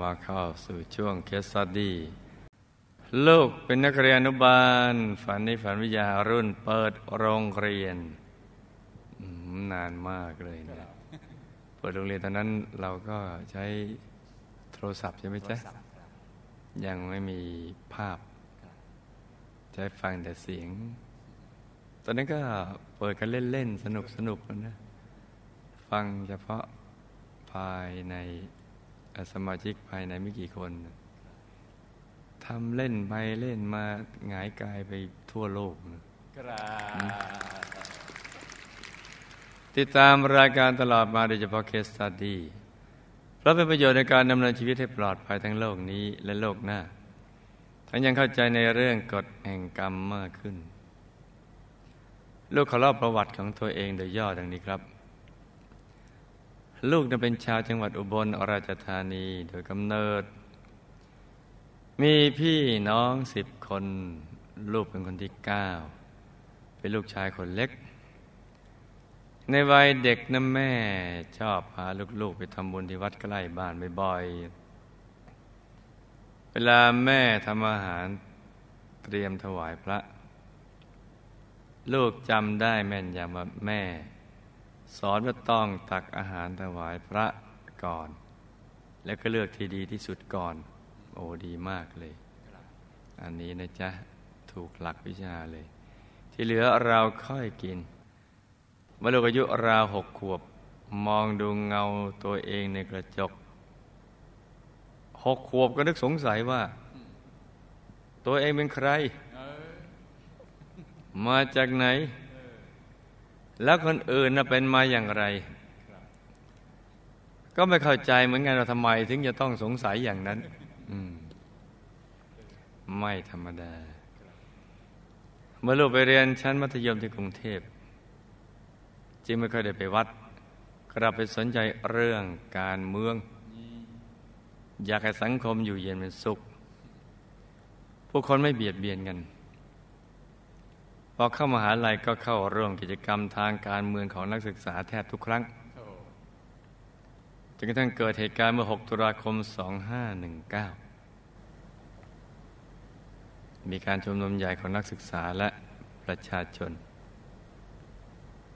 มาเข้าสู่ช่วงเคสสตดี้ลูกเป็นนักเรียนอนุบาล ฝันในฝันวิทยารุ่นเปิดโรงเรียนนานมากเลยนะเปิดโรงเรียนตอนนั้นเราก็ใช้โทรศัพท์ใช่ไหมจ๊ะยังไม่มีภาพ ใช้ฟังแต่เสียง ตอนนั้นก็เปิดกันเล่น ๆ สนุกสนุกๆนะ ฟังเฉพาะภายใน สมาชิกภายในไม่กี่คนทำเล่นไปเล่นมาหงายกายไปทั่วโลกนะกราติดตามรายการตลอดมาโดยเฉพาะเคสตัดดี้เพราะเป็นประโยชน์ในการดำเนินชีวิตให้ปลอดภัยทั้งโลกนี้และโลกหน้า ทั้งยังเข้าใจในเรื่องกฎแห่งกรรมมากขึ้น ลูกขอเล่าประวัติของตัวเองโดยย่อดังนี้ครับ ลูกเป็นชาวจังหวัดอุบลราชธานีโดยกำเนิด มีพี่น้องสิบคน ลูกเป็นคนที่เก้าเป็นลูกชายคนเล็ก ในวัยเด็กนะแม่ชอบพาลูกๆ ไปทำบุญที่วัดใกล้บ้านบ่อยๆ เวลาแม่ทำอาหารเตรียมถวายพระ ลูกจำได้แม่นยำว่าแม่ สอนว่าต้องตักอาหารถวายพระก่อน แล้วก็เลือกที่ดีที่สุดก่อน โอ้ดีมากเลย อันนี้นะจ๊ะ ถูกหลักวิชาเลย ที่เหลือเราค่อยกินมื่อลูกอายุราวหกขวบ มองดูเงาตัวเองในกระจกหกขวบก็นึกสงสัยว่า ตัวเองเป็นใคร มาจากไหน แล้วคนอื่นน่ะเป็นมาอย่างไร ก็ไม่เข้าใจเหมือนกันว่าทำไม ถึงจะต้องสงสัยอย่างนั้นมไม่ธรรมดา เมื่อลูกไปเรียนชั้นมัธยมที่กรุงเทพจึงไม่เคยได้ไปวัดกลับไปสนใจเรื่องการเมือง อยากให้สังคมอยู่เย็นเป็นสุข ผู้คนไม่เบียดเบียนกัน พอเข้ามหาลัยก็เข้าร่วมกิจกรรมทางการเมืองของนักศึกษาแทบทุกครั้งโอ้จนกระทั่งเกิดเหตุการณ์เมื่อ 6 ตุลาคม 2519 มีการชุมนุมใหญ่ของนักศึกษาและประชาชน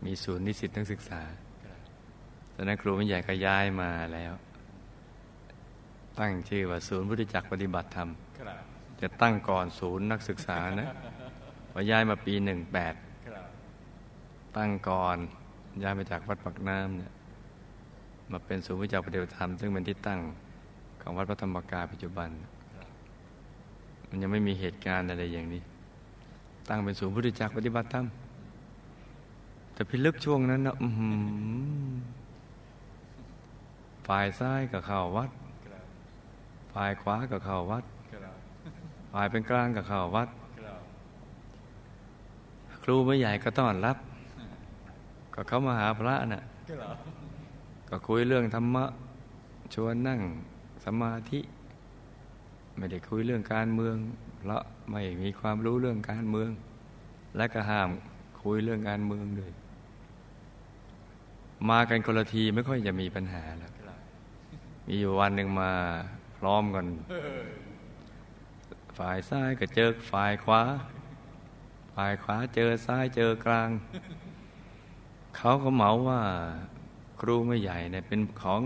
มีศูนย์นิสิตนักศึกษาตอนนั้นครูผู้ใหญ่ก็ย้ายมาแล้ว ตั้งชื่อว่าศูนย์พุทธจักรปฏิบัติธรรมครับจะตั้งก่อนศูนย์นักศึกษานะพ อย้ายมาปี18ครับตั้งก่อนย้ายมาจากวัดปักน้ำเนี่ยมาเป็นศูนย์วิจัยปฏิบัติธรรม ซึ่งเป็นที่ตั้งของวัดพระธรรมกายปัจจุบัน มันยังไม่มีเหตุการณ์อะไรอย่างนี้ ตั้งเป็นศูนย์พุทธจักรปฏิบัติธรรมแต่พิลึกช่วงนั้นนะอื้อหือฝ่ายซ้ายก็เข้าวัดครับฝ่ายขวาก็เข้าวัดครับฝ่ายเป็นกลางก็เข้าวัดค ครูไม่ใหญ่ก็ต้อนรับ ก็เขามาหาพระน่ะก็คุยเรื่องธรรมะ ชวนนั่งสมาธิ ไม่ได้คุยเรื่องการเมืองเพราะไม่มีความรู้เรื่องการเมือง และก็ห้ามคุยเรื่องการเมืองด้วย มากันคนละทีไม่ค่อยจะมีปัญหาแล้วครับมีอยู่วันหนึ่งมาพร้อมกัน ฝ่ายซ้ายก็เจอฝ่ายขวา ฝ่ายขวาเจอซ้ายเจอกลาง เขาก็เหมาว่าครูไม่ใหญ่เนี่ยเป็นของ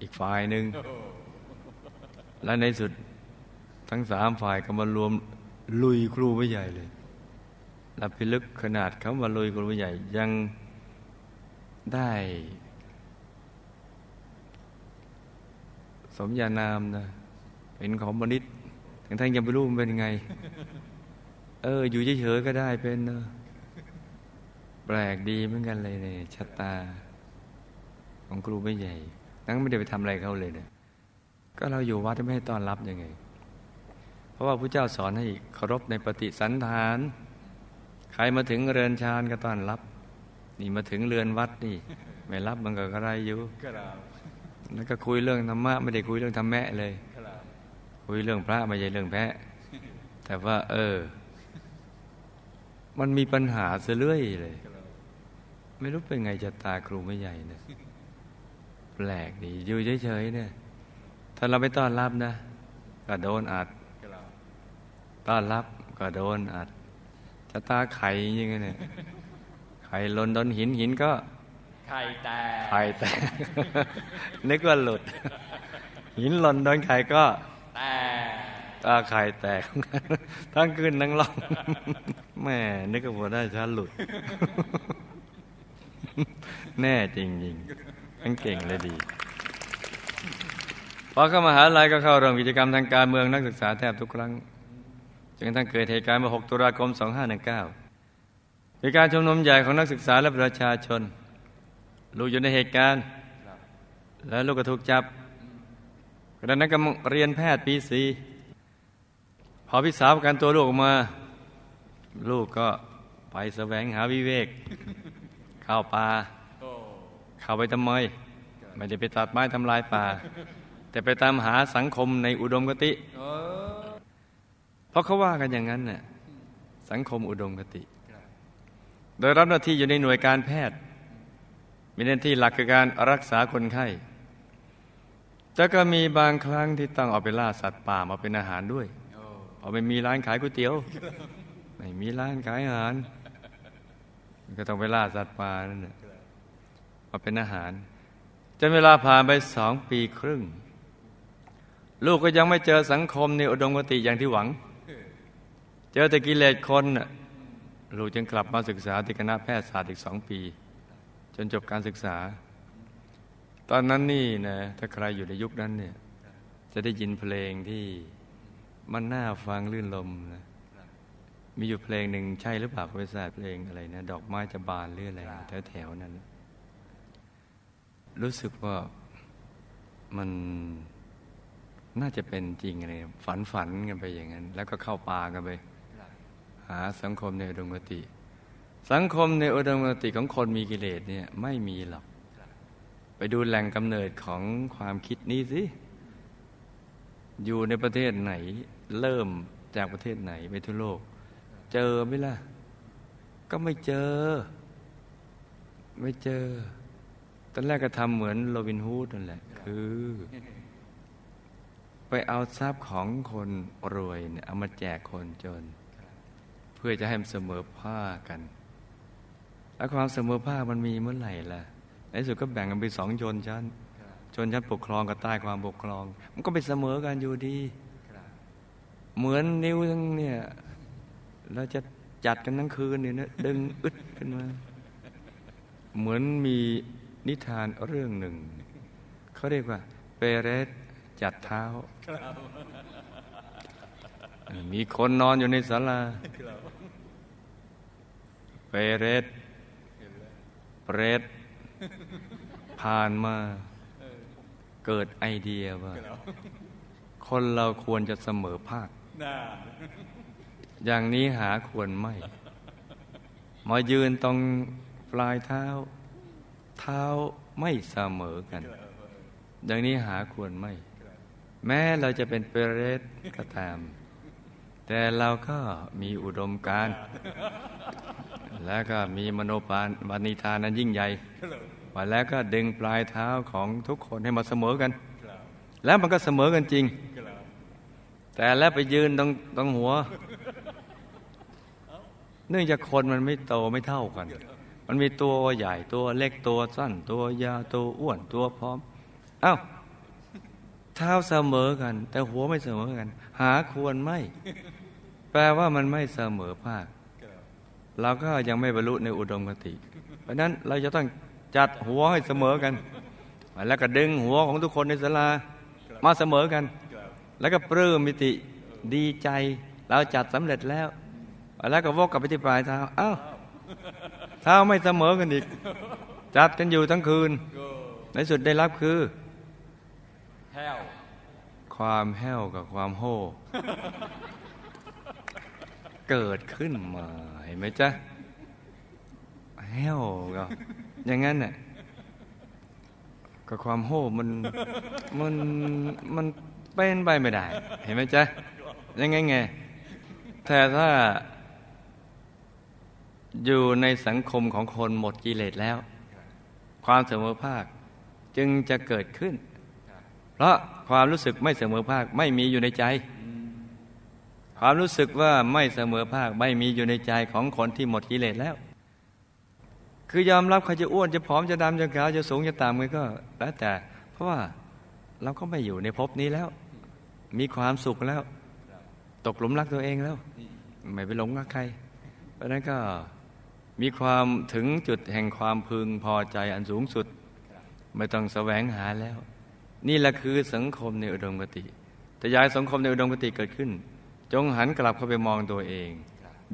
อีกฝ่ายหนึ่ง และในสุดทั้งสามฝ่ายก็มารวมลุยครูไม่ใหญ่เลยและพิลึกขนาดเขามาลุยครูไม่ใหญ่ยังได้ สมญานามนะเป็นของมนิษฐ์ทั้งท่านยังไม่รู้มันเป็นยังไง เอเออ อยู่เฉยๆก็ได้เป็นเนอะแปลกดีเหมือนกันเลยเนี่ยชะตา ของครูไม่ใหญ่ นั่งไม่ได้ไปทำอะไรเขาเลยเนี่ยก็เราอยู่วัดไม่ให้ต้อนรับยังไง เพราะว่าพระเจ้าสอนให้เคารพในปฏิสันฐาน ใครมาถึงเรือนชานก็ต้อนรับ นี่มาถึงเรือนวัดนี่ ไม่รับมันก็กระไรอยู่ครับแล้วก็คุยเรื่องธรรมะไม่ได้คุยเรื่องธรรมะเลยครับคุยเรื่องพระไม่ใช่เรื่องแพะ แต่ว่า เออ มันมีปัญหาเสียเรื่อยเลย ไม่รู้เป็นไงจะตาครูไม่ใหญ่นะแปลกดีอยู่เฉยๆเนี่ย ถ้าเราไม่ต้อนรับนะ ก็โดนอัดครับต้อนรับก็โดนอัดชะตาไข่อยังไงเนี่ยไข่หล่นโดนหินหินก็ไข่แตกไข่แตกนึกว่าหลุด หินหล่นโดนไข่ก็แตก ตาไข่แตก ทั้งขึ้นทั้งล่องแม่นึกว่าได้ชาหลุด แน่จริงจริงทั้งเก่งเลยดีพอเข้ามหาลัยก็เข้าร่วมกิจกรรมทางการเมืองนักศึกษาแทบทุกครั้งจนกระทั่งเกิดเหตุการณ์เมื่อ 6 ตุลาคม 2519มีการชุมนุมใหญ่ของนักศึกษาและประชาชน ลูกอยู่ในเหตุการณ์ แล้วลูกก็ถูกจับขณะนั้นกำลังเรียนแพทย์ปีสี พอพี่สาวประกันตัวลูกออกมา ลูกก็ไปแสวงหาวิเวก เข้าป่าเข้าไปทำไม ไม่ได้ไปตัดไม้ทำลายป่า แต่ไปตามหาสังคมในอุดมคติเพราะเขาว่ากันอย่างนั้นน่ะสังคมอุดมคติ โดยรับหน้าที่อยู่ในหน่วยการแพทย์ มีหน้าที่หลักคือการรักษาคนไข้แต่ก็มีบางครั้งที่ต้องเอาไปล่าสัตว์ป่ามาเป็นอาหารด้วย โอ้เราไม่มีร้านขายก๋วยเตี๋ยว ไม่มีร้านขายอาหาร ก็ต้องไปล่าสัตว์ป่านั่นแหละมาเป็นอาหาร จนเวลาผ่านไปสองปีครึ่ง ลูกก็ยังไม่เจอสังคมในอุดมคติอย่างที่หวัง เจอแต่กิเลสคนลูกจึงกลับมาศึกษาที่คณะแพทยศาสตร์อีกสองปี จนจบการศึกษา ตอนนั้นนี่นะถ้าใครอยู่ในยุคนั้นเนี่ยจะได้ยินเพลงที่ มันน่าฟังลื่นลมนะมีอยู่เพลงหนึ่งใช่หรือเปล่าบริษัทเพลงอะไรนะ ดอกไม้จะบานหรืออะไรแถวแถวๆนั้น รู้สึกว่ามันน่าจะเป็นจริงอะไรฝันฝันๆกันไปอย่างนั้น แล้วก็เข้าป่ากันไป หาสังคมในอุดมคติ สังคมในอุดมคติของคนมีกิเลสเนี่ยไม่มีหรอก ไปดูแหล่งกำเนิดของความคิดนี้สิอยู่ในประเทศไหน เริ่มจากประเทศไหนไปทั่วโลก เจอไหมล่ะ ก็ไม่เจอ ไม่เจอ ตอนแรกก็ทำเหมือนโรบินฮูดนั่นแหละ คือ ไปเอาทรัพย์ของคนรวยเนี่ยเอามาแจกคนจน เพื่อจะให้มันเสมอภาคกัน แล้วความเสมอภาคมันมีเมื่อไหร่ล่ะในสุดก็แบ่งกันเป็นสองชนชั้นชนชั้นปกครองกับใต้ความปกครอง มันก็ไปเสมอกันอยู่ดี เหมือนนิ้วทั้งเนี่ยเราจะจัดกันทั้งคืนเนี่ยนะดึงอึดขึ้นมา เหมือนมีนิทานเรื่องหนึ่ง เขาเรียกว่า เปเรสจัดเท้า มีคนนอนอยู่ในศาลา เปเรสเปรตผ่านมา เกิดไอเดียว่า คนเราควรจะเสมอภาค อย่างนี้หาควรไม่ มายืนตรงปลายเท้า เท้าไม่เสมอกัน อย่างนี้หาควรไม่ แม้เราจะเป็นเปรตก็ตาม แต่เราก็มีอุดมการแล้วก็มีมโนปานบานิธานั้นยิ่งใหญ่มาแล้วก็ดึงปลายเท้าของทุกคนให้มาเสมอกัน แล้วมันก็เสมอกันจริง แต่แล้วไปยืนตรงตรงหัว เนื่องจากคนมันไม่โตไม่เท่ากัน มันมีตัวใหญ่ตัวเล็กตัวสั้น ตัวยาวตัวอ้วนตัวพร้อม เอ้า เท้าเสมอกัน แต่หัวไม่เสมอกัน หาควรไม่ แปลว่ามันไม่เสมอภาคเราก็ยังไม่บรรลุในอุดมคติ เพราะนั้นเราจะต้องจัดหัวให้เสมอกัน แล้วก็ดึงหัวของทุกคนในศาลามาเสมอกัน แล้วก็ปลื้มมิติดีใจ เราจัดสำเร็จแล้ว แล้วก็วกกลับไปที่ปลายเท้าอ้าวเท้าไม่เสมอกันอีก จัดกันอยู่ทั้งคืน ในสุดได้รับคือแห้วความแห้วกับความโห่เกิดขึ้นมาเห็นไหมจ๊ะแห้วก็อย่างนั้นน่ะกับความโห่มันมันมัน เป็นไปไม่ได้ เห็นไหมจ๊ะยังไงไงแต่ถ้าอยู่ในสังคมของคนหมดกิเลสแล้ว ความเสมอภาคจึงจะเกิดขึ้น เพราะความรู้สึกไม่เสมอภาคไม่มีอยู่ในใจ ความรู้สึกว่าไม่เสมอภาคไม่มีอยู่ในใจของคนที่หมดกิเลสแล้ว คือยอมรับใครจะอ้วนจะผอมจะดำจะขาวจะสูงจะต่ำก็แล้วแต่ เพราะว่าเราก็ไม่อยู่ในภพนี้แล้ว มีความสุขแล้ว ตกหลุมรักตัวเองแล้ว ไม่ไปหลงรักใคร เพราะนั้นก็มีความถึงจุดแห่งความพึงพอใจอันสูงสุด ไม่ต้องแสวงหาแล้ว นี่แหละคือสังคมในอุดมคติแต่ย้ายสังคมในอุดมคติเกิดขึ้น จงหันกลับเข้าไปมองตัวเอง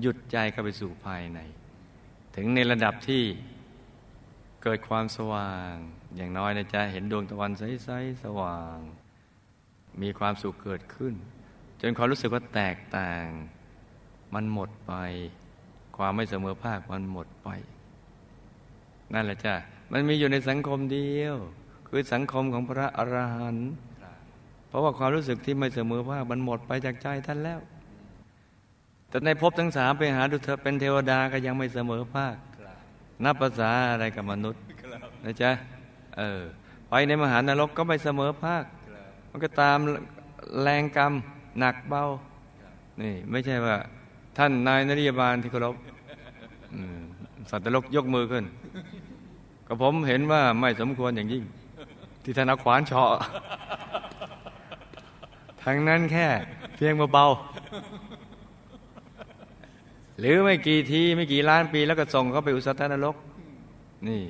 หยุดใจเข้าไปสู่ภายใน ถึงในระดับที่เกิดความสว่าง อย่างน้อยนะจ๊ะเห็นดวงตะวันใสๆสว่าง มีความสุขเกิดขึ้น จนความรู้สึกว่าแตกต่าง มันหมดไป ความไม่เสมอภาคมันหมดไป นั่นแหละจ้ะมันมีอยู่ในสังคมเดียว คือสังคมของพระอรหันต์เพราะว่าความรู้สึกที่ไม่เสมอภาคมันหมดไปจากใจท่านแล้ว แต่ในภพทั้งสามไปหาดูเธอเป็นเทวดาก็ยังไม่เสมอภาคนับภาษาอะไรกับมนุษย์นะจ๊ะเออไปในมหานรกก็ไม่เสมอภาค มันก็ตามแรงกรรมหนักเบา นี่ไม่ใช่ว่า ท่านนายนริยบาลที่เคารพสัตว์นรกยกมือขึ้น ก็ผมเห็นว่าไม่สมควรอย่างยิ่ง ที่ท่านเอาขวานเฉาะทั้งนั้นแค่เพียงเบาๆหรือไม่กี่ทีไม่กี่ล้านปีแล้วก็ส่งเขาไปอุสัตนรก นี่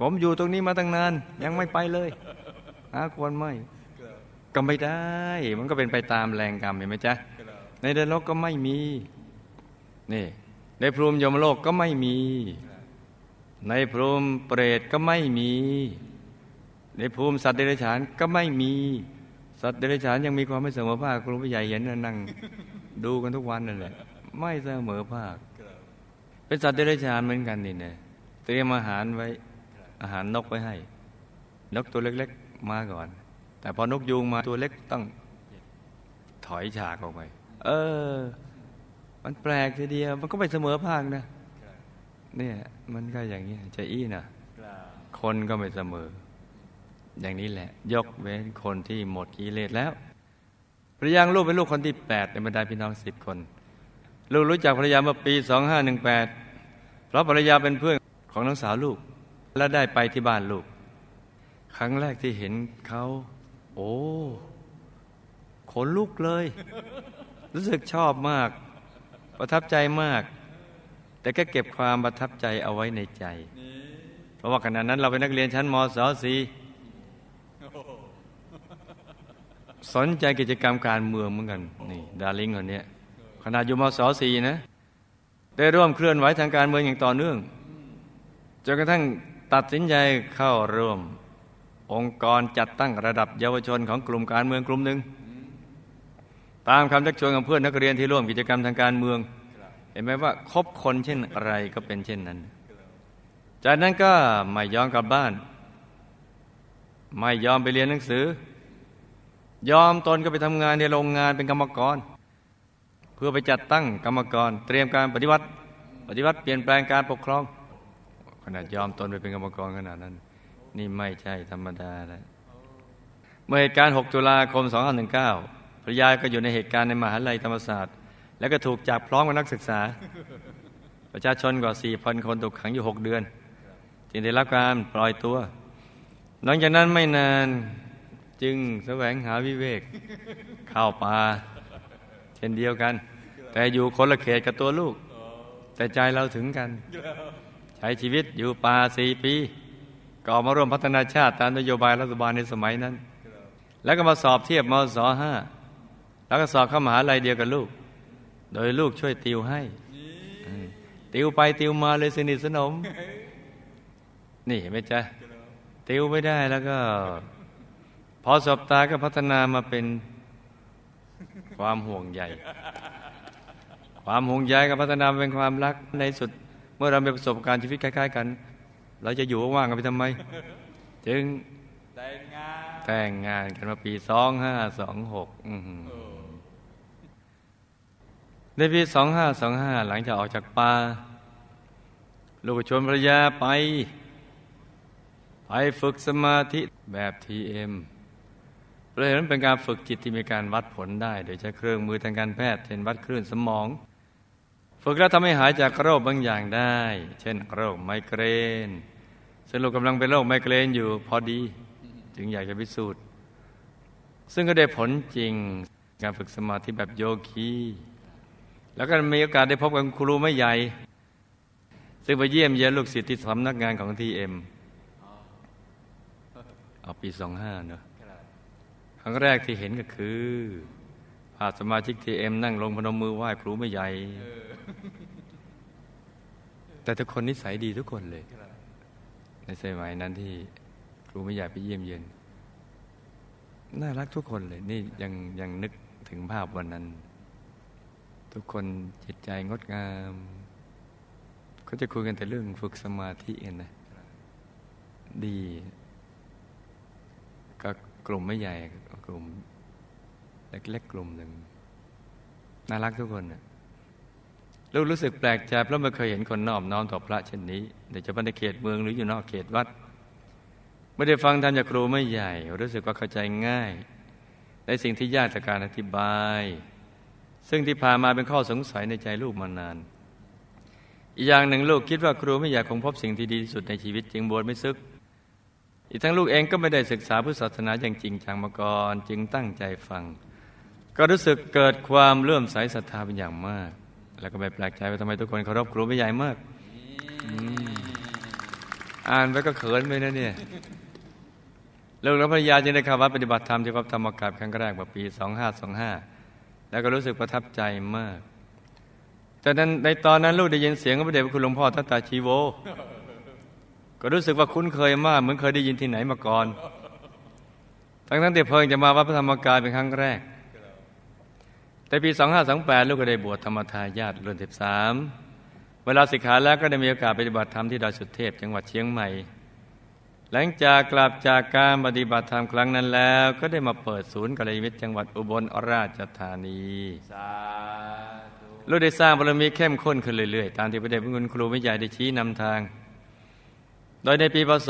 ผมอยู่ตรงนี้มาตั้งนาน ยังไม่ไปเลยหาควรไม่ ก็ไม่ได้ มันก็เป็นไปตามแรงกรรมเห็นไหมจ๊ะ ในนรกก็ไม่มี นี่ ในพรหมยมโลกก็ไม่มี ในพรหมเปรตก็ไม่มี ในภูมิสัตว์เดรัจฉานก็ไม่มี สัตว์เดรัจฉานยังมีความไม่เสมอภาคครูผู้ใหญ่เห็นนะนั่งดูกันทุกวันนั่นแหละ ไม่เสมอภาค เป็นสัตว์เดรัจฉานเหมือนกันนี่เนี่ยเตรียมอาหารไว้ อาหารนกไว้ให้ นกตัวเล็ก ๆ มาก่อน แต่พอนกยูงมาตัวเล็กต้องถอยฉากออกไป เออ มันแปลกทีเดียว มันก็ไม่เสมอภาคนะ เนี่ยมันก็อย่างนี้จะอี้นะคนก็ไม่เสมอ อย่างนี้แหละ ยกเว้นคนที่หมดกิเลสแล้วภรรยาลูกเป็นลูกคนที่แปดในบรรดาพี่น้องสิบคน ลูกรู้จักภรรยาเมื่อปีสองห้าหนึ่งแปดเพราะภรรยาเป็นเพื่อนของน้องสาวลูก และได้ไปที่บ้านลูก ครั้งแรกที่เห็นเขา โอ้ขนลุกเลย รู้สึกชอบมาก ประทับใจมาก แต่ก็เก็บความประทับใจเอาไว้ในใจ เพราะว่าขณะนั้นเราเป็นนักเรียนชั้นมศสี่สนใจกิจกรรมการเมืองเหมือนกันนี่ดาริงคนนี้ขนาดอยู่มศสี่นะได้ร่วมเคลื่อนไหวทางการเมืองอย่างต่อเนื่องจนกระทั่งตัดสินใจเข้าร่วม องค์กรจัดตั้งระดับเยาวชนของกลุ่มการเมืองกลุ่มหนึ่ง ตามคำชักชวนของเพื่อนนักเรียนที่ร่วมกิจกรรมทางการเมือง เห็นไหมว่าคบคนเช่นไรก็เป็นเช่นนั้น จากนั้นก็ไม่ยอมกลับบ้าน ไม่ยอมไปเรียนหนังสือ ยอมตนก็ไปทำงานในโรงงานเป็นกรรมกร เพื่อไปจัดตั้งกรรมกร เตรียมการปฏิวัติ ปฏิวัติเปลี่ยนแปลงการปกครองขนาดยอมตนไปเป็นกรรมกรขนาดนั้น นี่ไม่ใช่ธรรมดาแล้วเมื่อเหตุการณ์ 6 ตุลาคม 2519ภรรยาก็อยู่ในเหตุการณ์ในมหาลัยธรรมศาสตร์ แล้วก็ถูกจับพร้อมกับนักศึกษา ประชาชนกว่า 4,000 คนถูกขังอยู่ 6 เดือน จึงได้รับการปล่อยตัว หลังจากนั้นไม่นานจึงแสวงหาวิเวก เข้าป่าเช่นเดียวกัน แต่อยู่คนละเขตกับตัวลูก แต่ใจเราถึงกัน ใช้ชีวิตอยู่ป่าสี่ปี ก็มาร่วมพัฒนาชาติตามนโยบายรัฐบาลในสมัยนั้น แล้วก็มาสอบเทียบมศห้าแล้วก็สอบเข้ามหาลัยเดียวกับลูก โดยลูกช่วยติวให้ ติวไปติวมาเลยสนิทสนม นี่เห็นไหมจ๊ะ ติวไม่ได้แล้วก็ พอสอบตาก็พัฒนามาเป็นความห่วงใยความห่วงใยก็พัฒนาเป็นความรักในสุด เมื่อเรามีประสบการณ์ชีวิตคล้าย ๆ กัน เราจะอยู่ว่างๆกันไปทำไม จึงแต่งงานแต่งงานกันมาปีสองห้าสองหกในปีสองห้าสองห้าหลังจากออกจากป่าลูกชวนภรรยาไป ไปฝึกสมาธิแบบทีเอ็มเลยนั้นเป็นการฝึกจิตที่มีการวัดผลได้ โดยใช้เครื่องมือทางการแพทย์เช่นวัดคลื่นสมอง ฝึกแล้วทำให้หายจากโรคบางอย่างได้ เช่น โรคไมเกรน ซึ่งลูกกำลังเป็นโรคไมเกรนอยู่พอดี จึงอยากจะพิสูจน์ ซึ่งก็ได้ผลจริงการฝึกสมาธิแบบโยคีแล้วก็มีโอกาสได้พบกับครูไม่ใหญ่ ซึ่งไปเยี่ยมเยียนลูกศิษย์ที่สำนักงานของทีเอ็มเอาปีสองห้าเนอะครั้งแรกที่เห็นก็คือพาสมาชิกทีเอ็มนั่งลงพนมมือไหว้ครูไม่ใหญ่ แต่ทุกคนนิสัยดีทุกคนเลยใน สมัยนั้นที่ครูไม่ใหญ่ไปเยี่ยมเยียนน่ารักทุกคนเลย นี่ยังยังนึกถึงภาพวันนั้น ทุกคนจิตใจงดงามเขาจะคุยกันแต่เรื่องฝึกสมาธิเองนะ ดีก็กลุ่มไม่ใหญ่กลุ่มเล็กๆกลุ่มหนึ่งน่ารักทุกคนนะ ลูกรู้สึกแปลกใจเพราะไม่เคยเห็นคนนอบน้อมต่อพระเช่นนี้โดยเฉพาะในเขตเมืองหรืออยู่นอกเขตวัด ไม่ได้ฟังธรรมจากครูไม่ใหญ่ รู้สึกว่าเข้าใจง่าย ในสิ่งที่ยากจากการอธิบาย ซึ่งที่ผ่านมาเป็นข้อสงสัยในใจลูกมานาน อีกอย่างหนึ่งลูกคิดว่าครูไม่อยากคงพบสิ่งที่ดีที่สุดในชีวิตจึงบวชไม่ซึก อีกทั้งลูกเองก็ไม่ได้ศึกษาพุทธศาสนาอย่างจริงจังมาก่อนจึงตั้งใจฟัง ก็รู้สึกเกิดความเลื่อมใสศรัทธาเป็นอย่างมาก แล้วก็ไม่แปลกใจว่าทำไมทุกคนเคารพครูไม่ใหญ่มากอ่านไปก็เขินไปนะเนี่ยลูกและภรรยาจึงได้เข้าวัดปฏิบัติธรรมที่วัดธรรมกายครั้งแรกเมื่อปี 2525 แล้วก็รู้สึกประทับใจมากแต่นั้นในตอนนั้นลูกได้ยินเสียงของพระเดชพระคุณหลวงพ่อทัตตาชีโว ก็รู้สึกว่าคุ้นเคยมาก เหมือนเคยได้ยินที่ไหนมาก่อน ทั้งทั้งที่เพิ่งจะมาวัดพระธรรมกายเป็นครั้งแรก แต่ปี 2528 ลูกก็ได้บวชธรรมทายาทรุ่น13 เวลาสิกขาแล้วก็ได้มีโอกาสปฏิบัติธรรมที่ดอยสุเทพจังหวัดเชียงใหม่ หลังจากกลับจากการปฏิบัติธรรมครั้งนั้นแล้ว ก็ได้มาเปิดศูนย์กัลยาณมิตรจังหวัดอุบลราชธานีสาธุลูกได้สร้างบารมีเข้มข้นขึ้นเรื่อยๆ ตามที่พระเดชพระคุณครูไม่ใหญ่ได้ชี้นำทาง โดยในปีพศ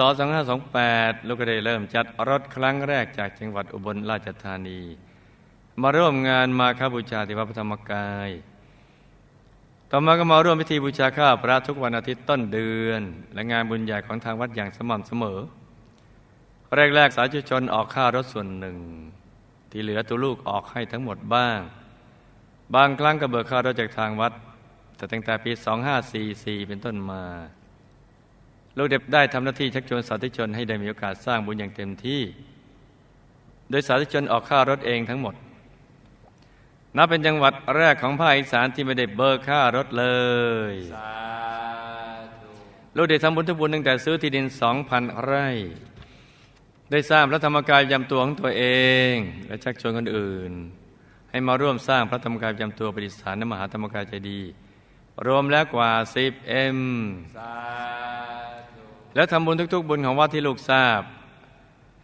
2528 ลูกก็ได้เริ่มจัดรถครั้งแรกจากจังหวัดอุบลราชธานี มาร่วมงานมาคบูชาที่วัดพระธรรมกาย ต่อมาก็มาร่วมพิธีบูชาข้าพระทุกวันอาทิตย์ต้นเดือน และงานบุญใหญ่ของทางวัดอย่างสม่ำเสมอ แรกๆสาธุชนออกค่ารถส่วนหนึ่ง ที่เหลือตัวลูกออกให้ทั้งหมดบ้าง บางครั้งก็เบิกค่ารถจากทางวัด แต่ตั้งแต่ปี 2544 เป็นต้นมา ลูกเด็บได้ทำหน้าที่ชักชวนสาธุชนให้ได้มีโอกาสสร้างบุญอย่างเต็มที่ โดยสาธุชนออกค่ารถเองทั้งหมด นับเป็นจังหวัดแรกของภาคอีสานที่ไม่ได้เบิกค่ารถเลยสาธุลูกได้ทำบุญทุกบุญตั้งแต่ซื้อที่ดินสองพันไร่ ได้สร้างพระธรรมกายประจำตัวของตัวเอง และชักชวนคนอื่น ให้มาร่วมสร้างพระธรรมกายประจำตัวประดิษฐานในมหาธรรมกายใจดี รวมแล้วกว่า10เอ็มสาธุแล้วทำบุญทุก ๆ บุญของวัดที่ลูกทราบ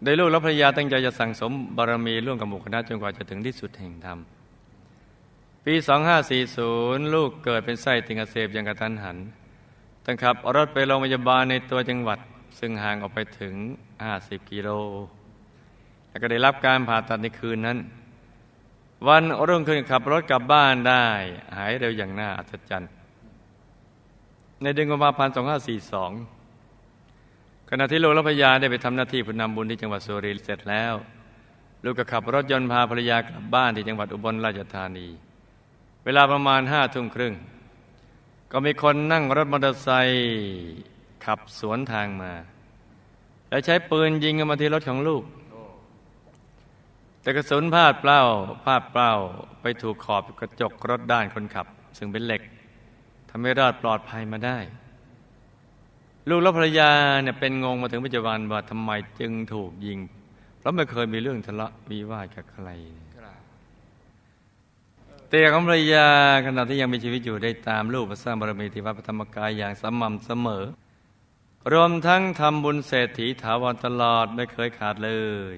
โดยลูกและภรรยาตั้งใจจะสั่งสมบารมีร่วมกับหมู่คณะจนกว่าจะถึงที่สุดแห่งธรรม ปี 2540 ลูกเกิดเป็นไส้ติ่งอักเสบอย่างกระทันหันต้องขับรถไปโรงพยาบาลในตัวจังหวัด ซึ่งห่างออกไปถึง 50 กิโล แล้วก็ได้รับการผ่าตัดในคืนนั้น วันรุ่งขึ้นขับรถกลับบ้านได้ หายเร็วอย่างน่าอัศจรรย์ในเดือนกุมภาพันธ์ 2542 ขณะที่ลูกและภรรยาได้ไปทำหน้าที่ผู้นำบุญที่จังหวัดสุรินทร์เสร็จแล้ว ลูกก็ขับรถยนต์พาภรรยากลับบ้านที่จังหวัดอุบลราชธานี วลาประมาณห้าทุ่มครึ่ง ก็มีคนนั่งรถมอเตอร์ไซค์ขับสวนทางมา และใช้ปืนยิงมาที่รถของลูก แต่กระสุนพลาดเปล่าพลาดเปล่าไปถูกขอบกระจกรถด้านคนขับ ซึ่งเป็นเหล็กทำให้รอดปลอดภัยมาได้ ลูกและภรรยาเนี่ยเป็นงงมาถึงปัจจุบันว่าทำไมจึงถูกยิง เพราะไม่เคยมีเรื่องทะเลาะวิวาทกับใครครับ เตียของภรรยาขณะที่ยังมีชีวิตอยู่ได้ตามลูกสร้างบารมีที่วัดพระธรรมกายอย่างสม่ำเสมอ รวมทั้งทำบุญเศรษฐีถาวรตลอดไม่เคยขาดเลย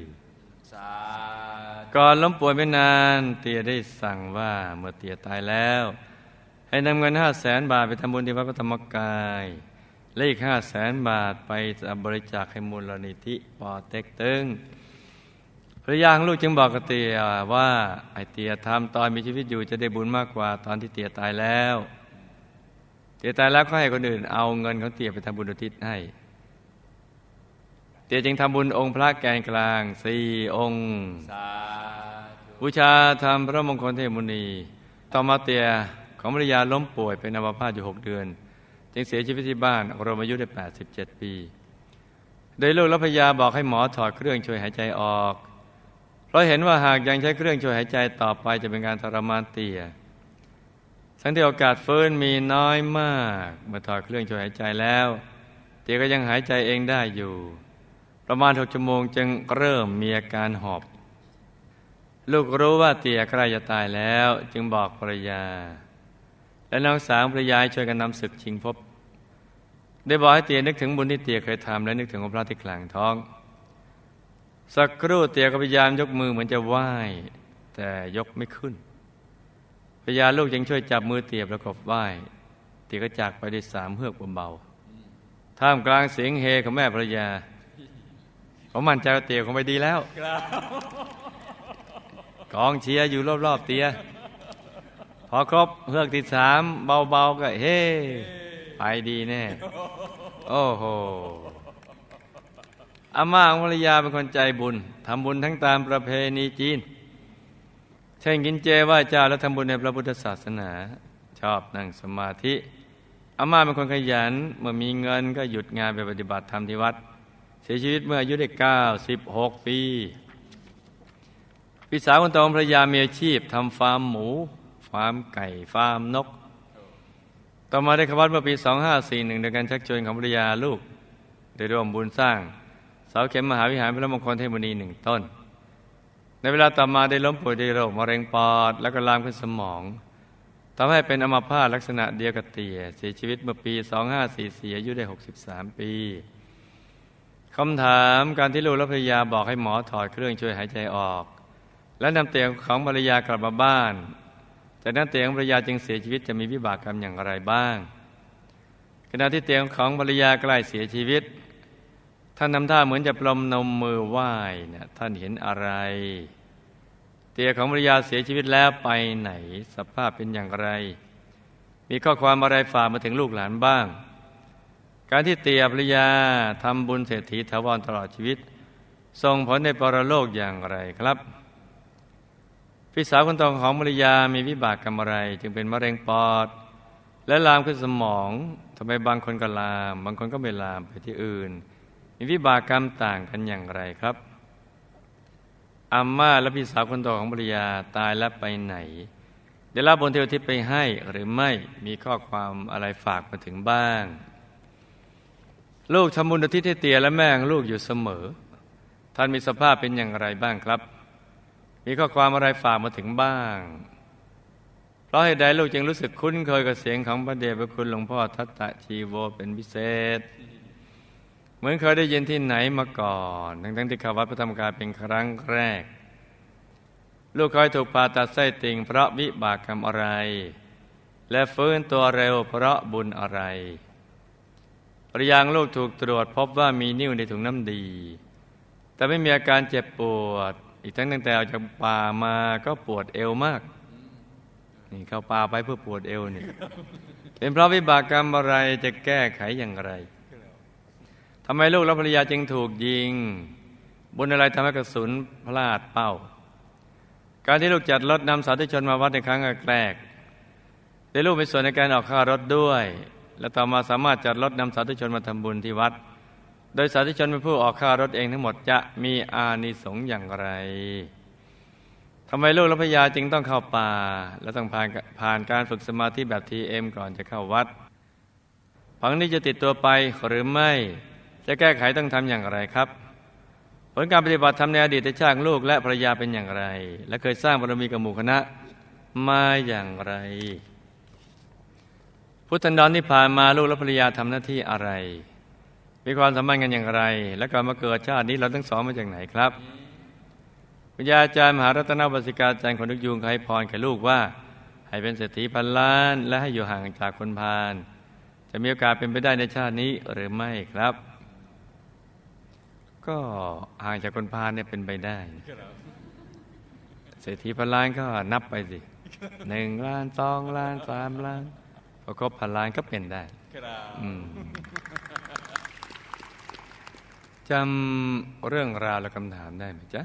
ก่อนล้มป่วยไม่นานเตียได้สั่งว่าเมื่อเตียตายแล้ว ให้นำเงินห้าแสนบาทไปทำบุญที่วัดพระธรรมกาย และอีกห้าแสนบาทไปบริจาคให้มูลนิธิปอเต็กตึง ภรรยาของลูกจึงบอกกับเตียว่าไอเตียทำตอนมีชีวิตอยู่จะได้บุญมากกว่าตอนที่เตียตายแล้ว เตียตายแล้วก็ให้คนอื่น เอาเงินของเตียไปทำบุญอุทิศให้ เตียจึงทำบุญองค์พระแกนกลางสี่องค์บูชาธรรมพระมงคลเทพมุนี ต่อมาเตียของภรรยาล้มป่วยเป็นอัมพาตอยู่หกเดือน จึงเสียชีวิตที่บ้านรวมอายุได้ 87 ปี โดยลูกและภรรยาบอกให้หมอถอดเครื่องช่วยหายใจออก เพราะเห็นว่าหากยังใช้เครื่องช่วยหายใจต่อไปจะเป็นการทรมานเตียทั้งที่โอกาสฟื้นมีน้อยมาก เมื่อถอดเครื่องช่วยหายใจแล้ว เตี่ยก็ยังหายใจเองได้อยู่ ประมาณหกชั่วโมงจึงเริ่มมีอาการหอบ ลูกรู้ว่าเตี่ยใกล้จะตายแล้ว จึงบอกภรรยา และน้องสาวภรรยาช่วยกันนำศึกชิงพบ ได้บอกให้เตี่ยนึกถึงบุญที่เตี่ยเคยทำและนึกถึงองค์พระที่กลางท้อง สักครู่เตียก็พยายามยกมือเหมือนจะไหว้ แต่ยกไม่ขึ้นภรรยาลูกยังช่วยจับมือเตียประกบไหว้เตียก็จากไปด้วยสามเฮือกเบาๆท่ามกลางเสียงเฮของแม่ภรรยาเขามั่นใจว่าเตียคงไปดีแล้วกองเชียร์อยู่รอบๆเตีย พอครบเฮือกที่สามเบาๆก็เฮ้ไปดีแน่ โอ้โห อาม่าของภรรยาเป็นคนใจบุญทำบุญทั้งตามประเพณีจีน เช่นกินเจไหว้เจ้าและทำบุญในพระพุทธศาสนา ชอบนั่งสมาธิอาม่าเป็นคนขยันเมื่อมีเงินก็หยุดงานไปปฏิบัติธรรมที่วัด เสียชีวิตเมื่ออายุได้96 ปีพี่สาวคนโตของภรรยามีอาชีพทำฟาร์มหมู ฟาร์มไก่ ฟาร์มนก ต่อมาได้ขวัดเมื่อปี 2541โดยการชักชวนของภรรยาลูก ได้ร่วมบุญสร้าง เสาเข็มมหาวิหารพระมงคลเทพมุนีหนึ่งต้น ในเวลาต่อมาได้ล้มป่วยด้วยโรคมะเร็งปอด แล้วก็ลามขึ้นสมองทำให้เป็นอัมาพาตลักษณะเดียวกับเตียเสียชีวิตเมื่อปี 2544อายุได้ 63 ปีคำถามการที่ลูกและภรรยาบอกให้หมอถอดเครื่องช่วยหายใจออก และนำเตียงของภรรยากลับมาบ้านจากนั้นเตียงของภรรยาจึงเสียชีวิตจะมีวิบากกรรมอย่างไรบ้าง ขณะที่เตียงของภรรยาใกล้เสียชีวิต ท่านทำท่าเหมือนจะปลอมนมมือไหว้นะท่านเห็นอะไร เตียของภรรยาเสียชีวิตแล้วไปไหน สภาพเป็นอย่างไร มีข้อความอะไรฝากมาถึงลูกหลานบ้าง การที่เตียภรรยาทำบุญเศรษฐีถาวรตลอดชีวิตส่งผลในปรโลกอย่างไรครับพี่สาวคนโตของภรรยามีวิบากกรรมอะไร จึงเป็นมะเร็งปอด และลามขึ้นสมองทำไมบางคนก็ลาม บางคนก็ไม่ลามไปที่อื่น มีวิบากกรรมต่างกันอย่างไรครับอาม่าและพี่สาวคนโตของภรรยาตายแล้วไปไหน ได้รับบนเทวทิพย์ไปให้หรือไม่มีข้อความอะไรฝากมาถึงบ้าง ลูกทำบุญอุทิศให้เตียและแม่งลูกอยู่เสมอ ท่านมีสภาพเป็นอย่างไรบ้างครับ มีข้อความอะไรฝากมาถึงบ้าง เพราะเหตุใดลูกจึงรู้สึกคุ้นเคยกับเสียงของพระเดชพระคุณหลวงพ่อทัตตะชีโวเป็นพิเศษ เหมือนเคยได้ยินที่ไหนมาก่อน ทั้งๆที่เข้าวัดพระธรรมกายเป็นครั้งแรก ลูกเคยถูกผ่าตัดไส้ติ่งเพราะวิบากกรรมอะไร และฟื้นตัวเร็วเพราะบุญอะไรปริยังลูกถูกตรวจพบว่ามีนิ่วในถุงน้ำดี แต่ไม่มีอาการเจ็บปวด อีกทั้งตั้งแต่ออกจากป่ามาก็ปวดเอวมาก นี่เข้าป่าไปเพื่อปวดเอวเนี่ยเป็นเพราะวิบากกรรมอะไรจะแก้ไขอย่างไรำไมลูกและภรรยาจึงถูกยิง บุญอะไรทำให้กระสุนพลาดเป้า การที่ลูกจัดรถนำสาธุชนมาวัดในครั้งแรกได้ลูกมีส่วนในการออกค่ารถด้วย และต่อมาสามารถจัดรถนำสาธุชนมาทำบุญที่วัด โดยสาธุชนเป็นผู้ออกค่ารถเองทั้งหมดจะมีอานิสงส์อย่างไรทำไมลูกและพญาจึงต้องเข้าป่า และต้องผ่านผ่านการฝึกสมาธิแบบทีเอ็มก่อนจะเข้าวัด ผังนี้จะติดตัวไปหรือไม่ จะแก้ไขต้องทำอย่างไรครับ ผลการปฏิบัติทำในอดีตชาติลูกและภรรยาเป็นอย่างไร และเคยสร้างบารมีกับหมู่คณะมาอย่างไร พุทธันดรที่ผ่านมาลูกและภรรยาทำหน้าที่อะไร มีความสัมพันธ์กันอย่างไร และการมาเกิดชาตินี้เราทั้งสองมาจากไหนครับวิญญาจารย์มหารัตนบสิกาจารย์คนนึกยุงให้พรแก่ลูกว่า ให้เป็นเศรษฐีพันล้าน และให้อยู่ห่างจากคนพาลจะมีโอกาสเป็นไปได้ในชาตินี้หรือไม่ครับ ก็ห่างจากคนพาลเนี่ยเป็นไปได้ เศรษฐีพันล้านก็นับไปสิหนึ่งล้านสองล้านสามล้านพอครบพันล้านก็เป็นได้อืมจำเรื่องราวและคำถามได้ไหมจ๊ะ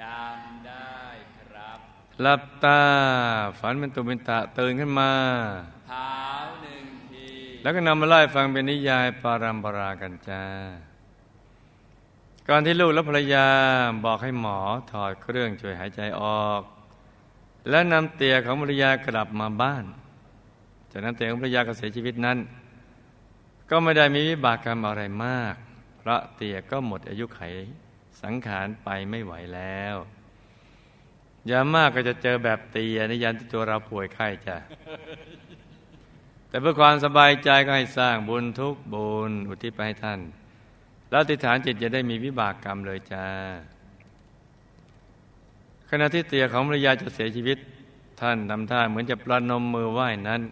จำได้ครับหลับตา ฝันเป็นตุเป็นตะตื่นขึ้นมาเท้าหนึ่งที แล้วก็นำมาไล่ฟังเป็นนิยายปารัมปรากันจ้า ก่อนที่ลูกและภรรยาบอกให้หมอถอดเครื่องช่วยหายใจออก และนำเตียของภรรยากลับมาบ้าน จากนั้นเตียของภรรยาก็เสียชีวิตนั้น ก็ไม่ได้มีวิบากกรรมอะไรมาก เพราะเตียก็หมดอายุไขสังขารไปไม่ไหวแล้วยามากก็จะเจอแบบเตียในยันที่ตัวเราป่วยไข้จ้ะแต่เพื่อความสบายใจก็ให้สร้างบุญทุกบุญอุทิศไปให้ท่าน แล้วติฐานจิตจะได้มีวิบากกรรมเลยจ้า ขณะที่เตียของภรรยาจะเสียชีวิต ท่านทำท่าเหมือนจะประนมมือไหว้นั้น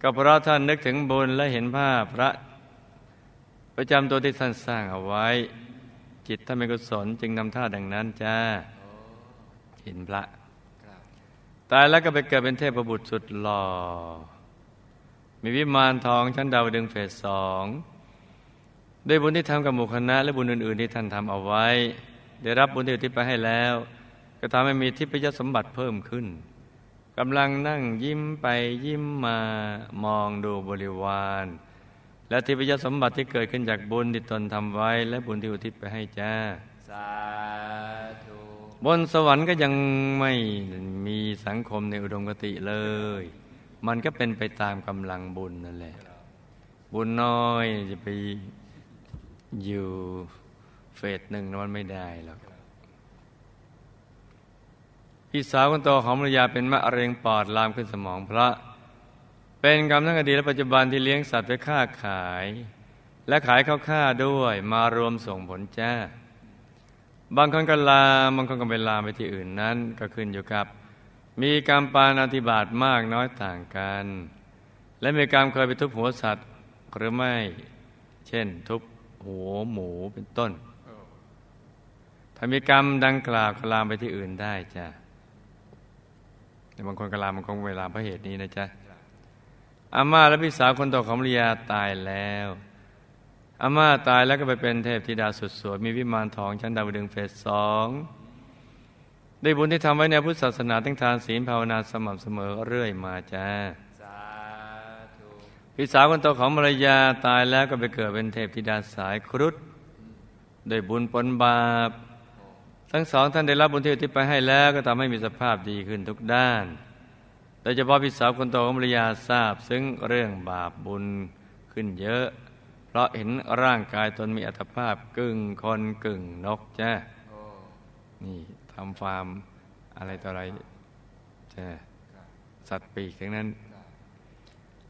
ก็เพราะท่านนึกถึงบุญและเห็นภาพพระ ประจำตัวที่ท่านสร้างเอาไว้ จิตท่านเป็นกุศลจึงนำท่าดังนั้นจ้าเห็นพระตายแล้วก็ไปเกิดเป็นเทพบุตรสุดหล่อ มีวิมานทองชั้นดาวดึงเฟสสอง ด้วยบุญที่ทำกับหมู่คณะ และบุญอื่น ๆ ที่ท่านทำเอาไว้ ได้รับบุญที่อุทิศไปให้แล้ว ก็ทำให้มีทิพยสมบัติเพิ่มขึ้นกำลังนั่งยิ้มไปยิ้มมามองดูบริวาร และทิพยสมบัติที่เกิดขึ้นจากบุญที่ตนทำไว้ และบุญที่อุทิศไปให้จ้าสาธุบนสวรรค์ก็ยังไม่มีสังคมในอุดมคติเลย มันก็เป็นไปตามกำลังบุญนั่นแหละ บุญน้อยจะไป อยู่เฟสหนึ่งมันไม่ได้หรอกพี่สาวคนโตของภรรยาเป็นมะเร็งปอดลามขึ้นสมองเพราะเป็นกรรมทั้งอดีตและปัจจุบันที่เลี้ยงสัตว์ไปฆ่าขาย และขายข้าวฆ่าด้วยมารวมส่งผลจ้า บางคนก็ลามบางคนก็ไปลามไปที่อื่นนั้นก็ขึ้นอยู่กับ มีกรรมปานาธิบาตมากน้อยต่างกัน และมีกรรมเคยไปทุบหัวสัตว์หรือไม่ เช่น ทุบ หัวหมูเป็นต้นถ้ามีกรรมดังกล่าวก็ลามไปที่อื่นได้จ้ะแต่บางคนก็ลามบางคนเวลามเพราะเหตุนี้นะจ๊ะอาม่าและพี่สาวคนโตของภรรยาตายแล้วอาม่าตายแล้วก็ไปเป็นเทพธิดาสุดสวยมีวิมานทองชั้นดาวดึงเฟสสองได้บุญที่ทำไว้ในพุทธศาสนาตั้งทานศีลภาวนาสม่ำเสมอเรื่อยมาจ้าสาธุ พี่สาวคนโตของภรรยาตายแล้วก็ไปเกิดเป็นเทพธิดาสายครุฑโดยบุญปนบาป ทั้งสองท่านได้รับบุญที่อุทิศไปให้แล้วก็ทำให้มีสภาพดีขึ้นทุกด้าน โดยเฉพาะพี่สาวคนโตของภรรยาทราบ ซึ่งเรื่องบาปบุญขึ้นเยอะ เพราะเห็นร่างกายตนมีอัตภาพกึ่งคนกึ่งนกจ้าโอ้นี่ทำฟาร์มอะไรต่ออะไรจ้าสัตว์ปีกทั้งนั้น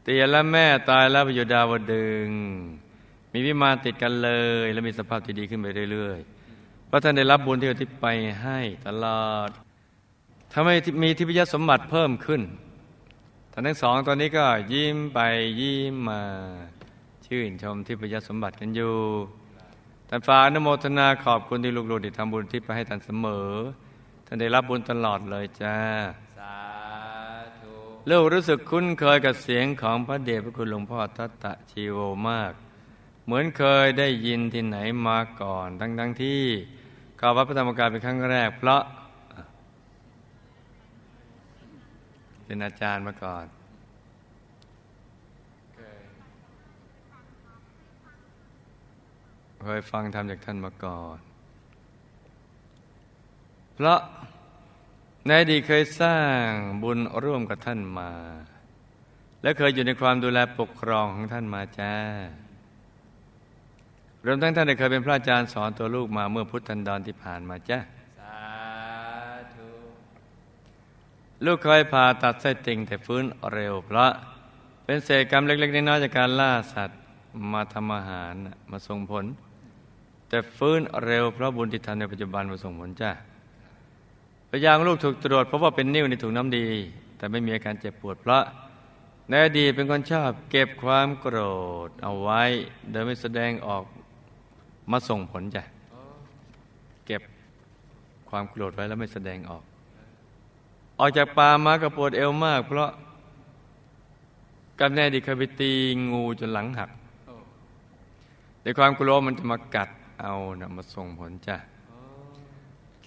เตียและแม่ตายแล้วไปอยู่ดาวดึง มีวิมานติดกันเลย และมีสภาพที่ดีขึ้นไปเรื่อยๆเพราะท่านได้รับบุญที่อุทิศไปให้ตลอดทำให้มีทิพยสมบัติเพิ่มขึ้นท่านทั้งสองตอนนี้ก็ยิ้มไปยิ้มมา ชื่นชมทิพยสมบัติกันอยู่ท่านฟ้าอนุโมทนาขอบคุณที่ลูกๆได้ทำบุญทิพย์ไปให้ท่านเสมอ ท่านได้รับบุญตลอดเลยจ้า ลูกรู้สึกคุ้นเคยกับเสียงของพระเดชพระคุณหลวงพ่อทัตตะชีโวมาก เหมือนเคยได้ยินที่ไหนมาก่อน ทั้งทั้งที่เข้าวัดพระธรรมกายเป็นครั้งแรก เพราะ เป็นอาจารย์มาก่อนเคยฟังธรรมจากท่านมาก่อน เพราะ ในอดีตเคยสร้างบุญร่วมกับท่านมา และเคยอยู่ในความดูแลปกครองของท่านมาจ้ารวมทั้งท่านได้เคยเป็นพระอาจารย์สอนตัวลูกมาเมื่อพุทธันดรที่ผ่านมาจ้าสาธุลูกเคยผ่าตัดไส้ติ่งแต่ฟื้นเร็ว เพราะเป็นเศษกรรมเล็ก ๆ น้อยๆจากการล่าสัตว์มาทำอาหารน่ะมาส่งผล แต่ฟื้นเร็วเพราะบุญที่ทำในปัจจุบันมาส่งผลจ้า พยางลูกถูกตรวจเพบว่าเป็นนิ่วในถุงน้ำดี แต่ไม่มีอาการเจ็บปวดเพราะในอดีตเป็นคนชอบเก็บความโกรธเอาไว้ โดยไม่แสดงออกมาส่งผลจ้ะเก็บความโกรธไว้แล้วไม่แสดงออก ออกจากป่ามาก็ปวดเอวมาก เพราะกับแน่ดีเคยไปตีงูจนหลังหักในความกลัวมันจะมากัดเอานะมาส่งผลจ้ะ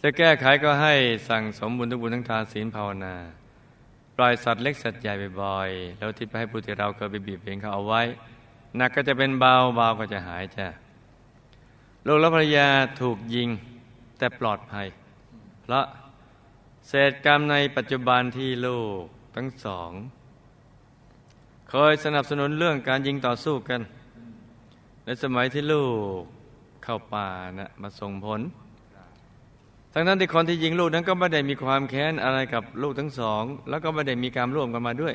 จะแก้ไขก็ให้สั่งสมบุญทุกบุญทั้งทานศีลภาวนา ปล่อยสัตว์เล็กสัตว์ใหญ่บ่อยๆแล้วที่ไปให้ผู้ที่เราเคยไปบีบเองเขาเอาไว้หนักก็จะเป็นเบาเบาก็จะหายจ้ะลูกและภรรยาถูกยิงแต่ปลอดภัย เพราะเศษกรรมในปัจจุบันที่ลูกทั้งสอง เคยสนับสนุนเรื่องการยิงต่อสู้กัน ในสมัยที่ลูกเข้าป่านะมาส่งผล ทั้งนั้นที่คนที่ยิงลูกนั้นก็ไม่ได้มีความแค้นอะไรกับลูกทั้งสอง แล้วก็ไม่ได้มีการร่วมกันมาด้วย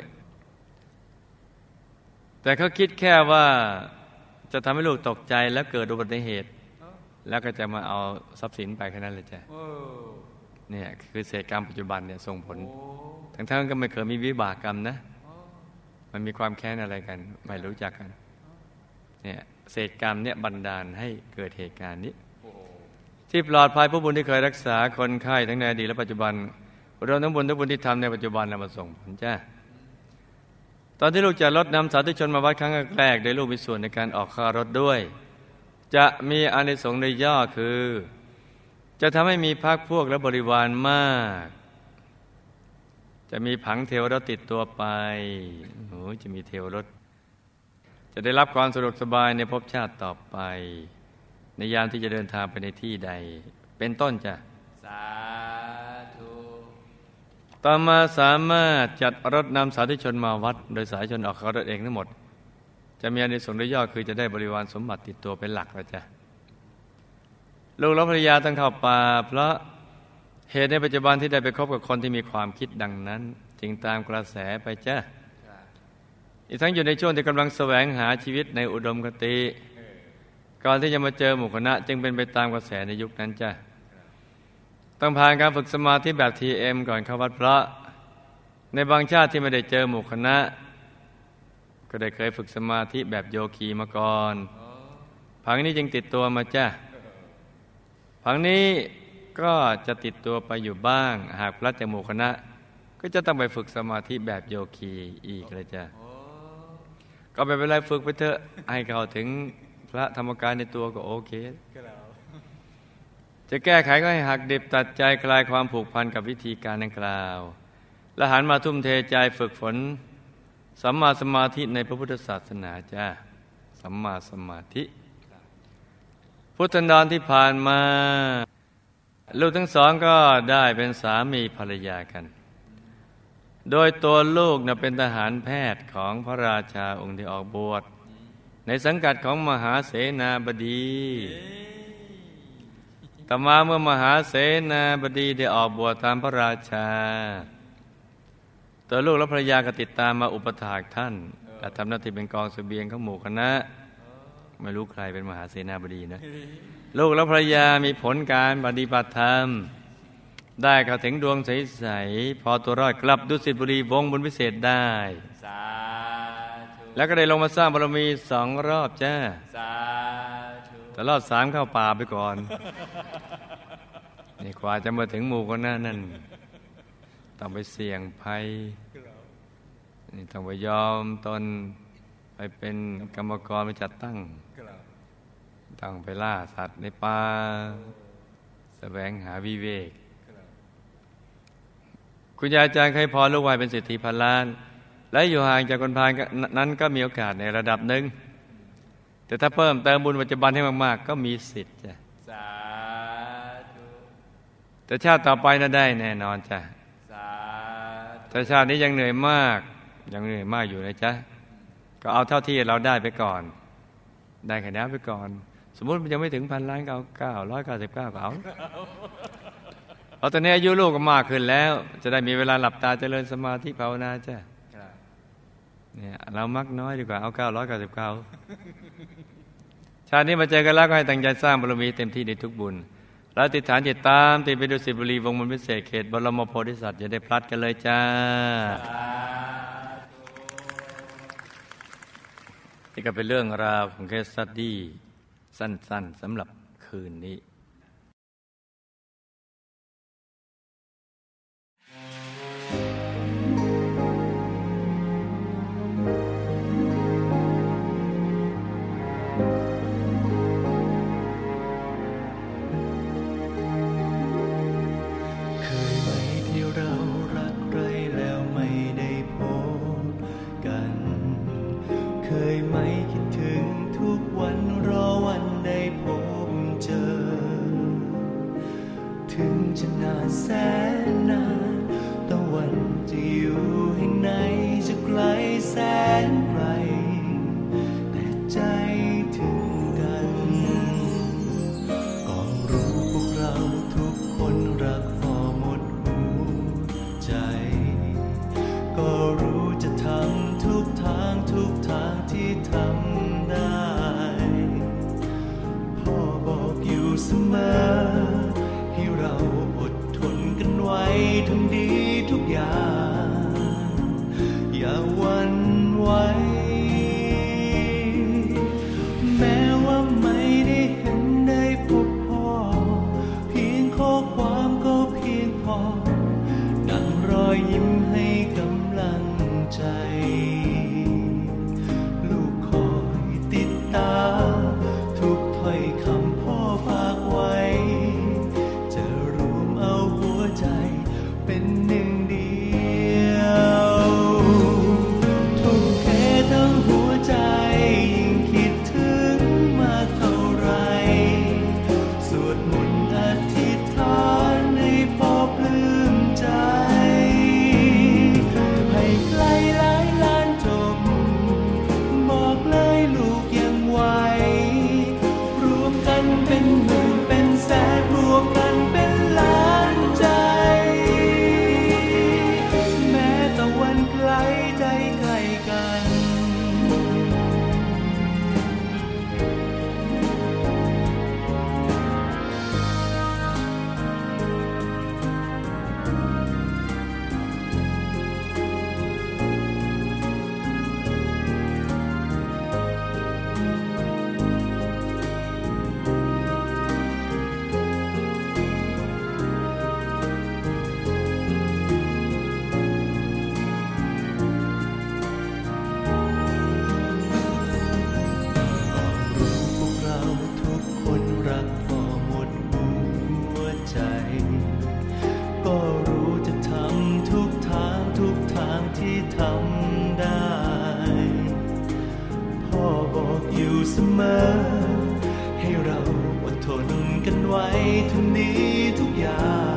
แต่เขาคิดแค่ว่าจะทำให้ลูกตกใจแล้วเกิดอุบัติเหตุ แล้วก็จะมาเอาทรัพย์สินไปแค่นั้นเลยจ้ะเนี่ยคือเศษกรรมปัจจุบันเนี่ยส่งผล ทั้งทั้งๆก็ไม่เคยมีวิบากกรรมนะ มันมีความแค้นอะไรกัน ไม่รู้จักกันเนี่ยเศษกรรมเนี่ยบันดาลให้เกิดเหตุการณ์นี้ ที่ปลอดภัยผู้บุญที่เคยรักษาคนไข้ทั้งในอดีตและปัจจุบันรวมทั้งบุญทั้งบุญที่ทำในปัจจุบันนำมาส่งผลจ้าตอนที่ลูกจะลดนำสาธุชนมาวัดครั้งแรกโดยลูกมีส่วนในการออกค่ารถด้วย จะมีอานิสงส์ในย่อคือ จะทำให้มีพักพวกและบริวารมาก จะมีผังเทวรถติดตัวไปโอ้จะมีเทวรถ จะได้รับความสะดวกสบายในภพชาติต่อไป ในยามที่จะเดินทางไปในที่ใด เป็นต้นจ้ะ สาธุ ต่อมาสามารถจัดรถนำสาธุชนมาวัด โดยสายชนออกเขารถเองทั้งหมด จะมีอานิสงส์โดยย่อคือจะได้บริวารสมบัติติดตัวเป็นหลักแล้วจ้ะลูกและภรรยาต้องเข้าป่าเพราะเหตุในปัจจุบันที่ได้ไปคบกับคนที่มีความคิดดังนั้น จึงตามกระแสไปจ้ะจ้ะอีกทั้งอยู่ในช่วงที่กำลังแสวงหาชีวิตในอุดมคติ ก่อนที่จะมาเจอหมู่คณะ จึงเป็นไปตามกระแสในยุคนั้นจ้ะต้องผ่านการฝึกสมาธิแบบทีเอ็มก่อนเข้าวัดพระ ในบางชาติที่ไม่ได้เจอหมู่คณะ ก็ได้เคยฝึกสมาธิแบบโยคีมาก่อนผังนี้จึงติดตัวมาจ้ะผังนี้ก็จะติดตัวไปอยู่บ้าง หากพระจากหมู่คณะ ก็จะต้องไปฝึกสมาธิแบบโยคีอีกเลยจ้ะก็ไม่เป็นไรฝึกไปเถอะให้เขาถึง พระธรรมกายในตัวก็โอเค จะแก้ไขก็ให้หักดิบตัดใจคลายความผูกพันกับวิธีการดังกล่าว และหันมาทุ่มเทใจฝึกฝน สัมมาสมาธิในพระพุทธศาสนาจ้าสัมมาสมาธิ พุทธันดรที่ผ่านมา ลูกทั้งสองก็ได้เป็นสามีภรรยากัน โดยตัวลูกนะเป็นทหารแพทย์ของพระราชาองค์ที่ออกบวช ในสังกัดของมหาเสนาบดี ต่อมาเมื่อมหาเสนาบดีได้ออกบวชตามพระราชา ตัวลูกและภรรยาก็ติดตามมาอุปถากท่านและทำหน้าที่เป็นกองเสบียงของหมู่คณะ ไม่รู้ใครเป็นมหาเสนาบดีนะ ลูกและภรรยามีผลการปฏิบัติธรรม ได้เข้าถึงดวงใส ๆ พอตัวรอดกลับดุสิตบุรีวงบุญพิเศษได้ แล้วก็ได้ลงมาสร้างบารมีสองรอบจ้าสาธุแต่รอบสามเข้าป่าไปก่อนนี่กว่าจะมาถึงหมู่คนนั้นนั่นต้องไปเสี่ยงภัยนี่ต้องไปยอมตนไปเป็นกรรมกรไปจัดตั้งต้องไปล่าสัตว์ในป่าแสวงหาวิเวก คุณยายอาจารย์เคยพรลูกวายเป็นเศรษฐีพันล้าน และอยู่ห่างจากคนพาลก็นั้นก็มีโอกาสในระดับหนึ่ง แต่ถ้าเพิ่มเติมบุญปัจจุบันให้มาก ๆ ก็มีสิทธิ์จ้ะสาธุแต่ชาติต่อไปน่ะได้แน่นอนจ้ะแต่ชาตินี้ยังเหนื่อยมาก ยังเหนื่อยมากอยู่นะจ๊ะ ก็เอาเท่าที่เราได้ไปก่อน ได้แค่นี้ไปก่อน สมมติมันยังไม่ถึงพันล้านเก้าเก้าร้อยเก้าสิบเก้าก็เอาเอาตอนนี้อายุลูกก็มากขึ้นแล้ว จะได้มีเวลาหลับตาเจริญสมาธิภาวนาจ้ะครับ เนี่ยเรามักน้อยดีกว่าเอาเก้าร้อยเก้าสิบเก้าชาตินี้มาเจอกันแล้วก็ให้ตั้งใจสร้างบารมีเต็มที่ในทุกบุญแล้วอธิษฐานจิตตามติดไปดุสิตบุรีวงบุญพิเศษเขตบรมโพธิสัตว์อย่าได้พลัดกันเลยจ้านี่ก็เป็นเรื่องราวของ case study สั้นๆสำหรับคืนนี้ มอ ให้เราอดทนกันไว้ทุกนี้ทุกอย่าง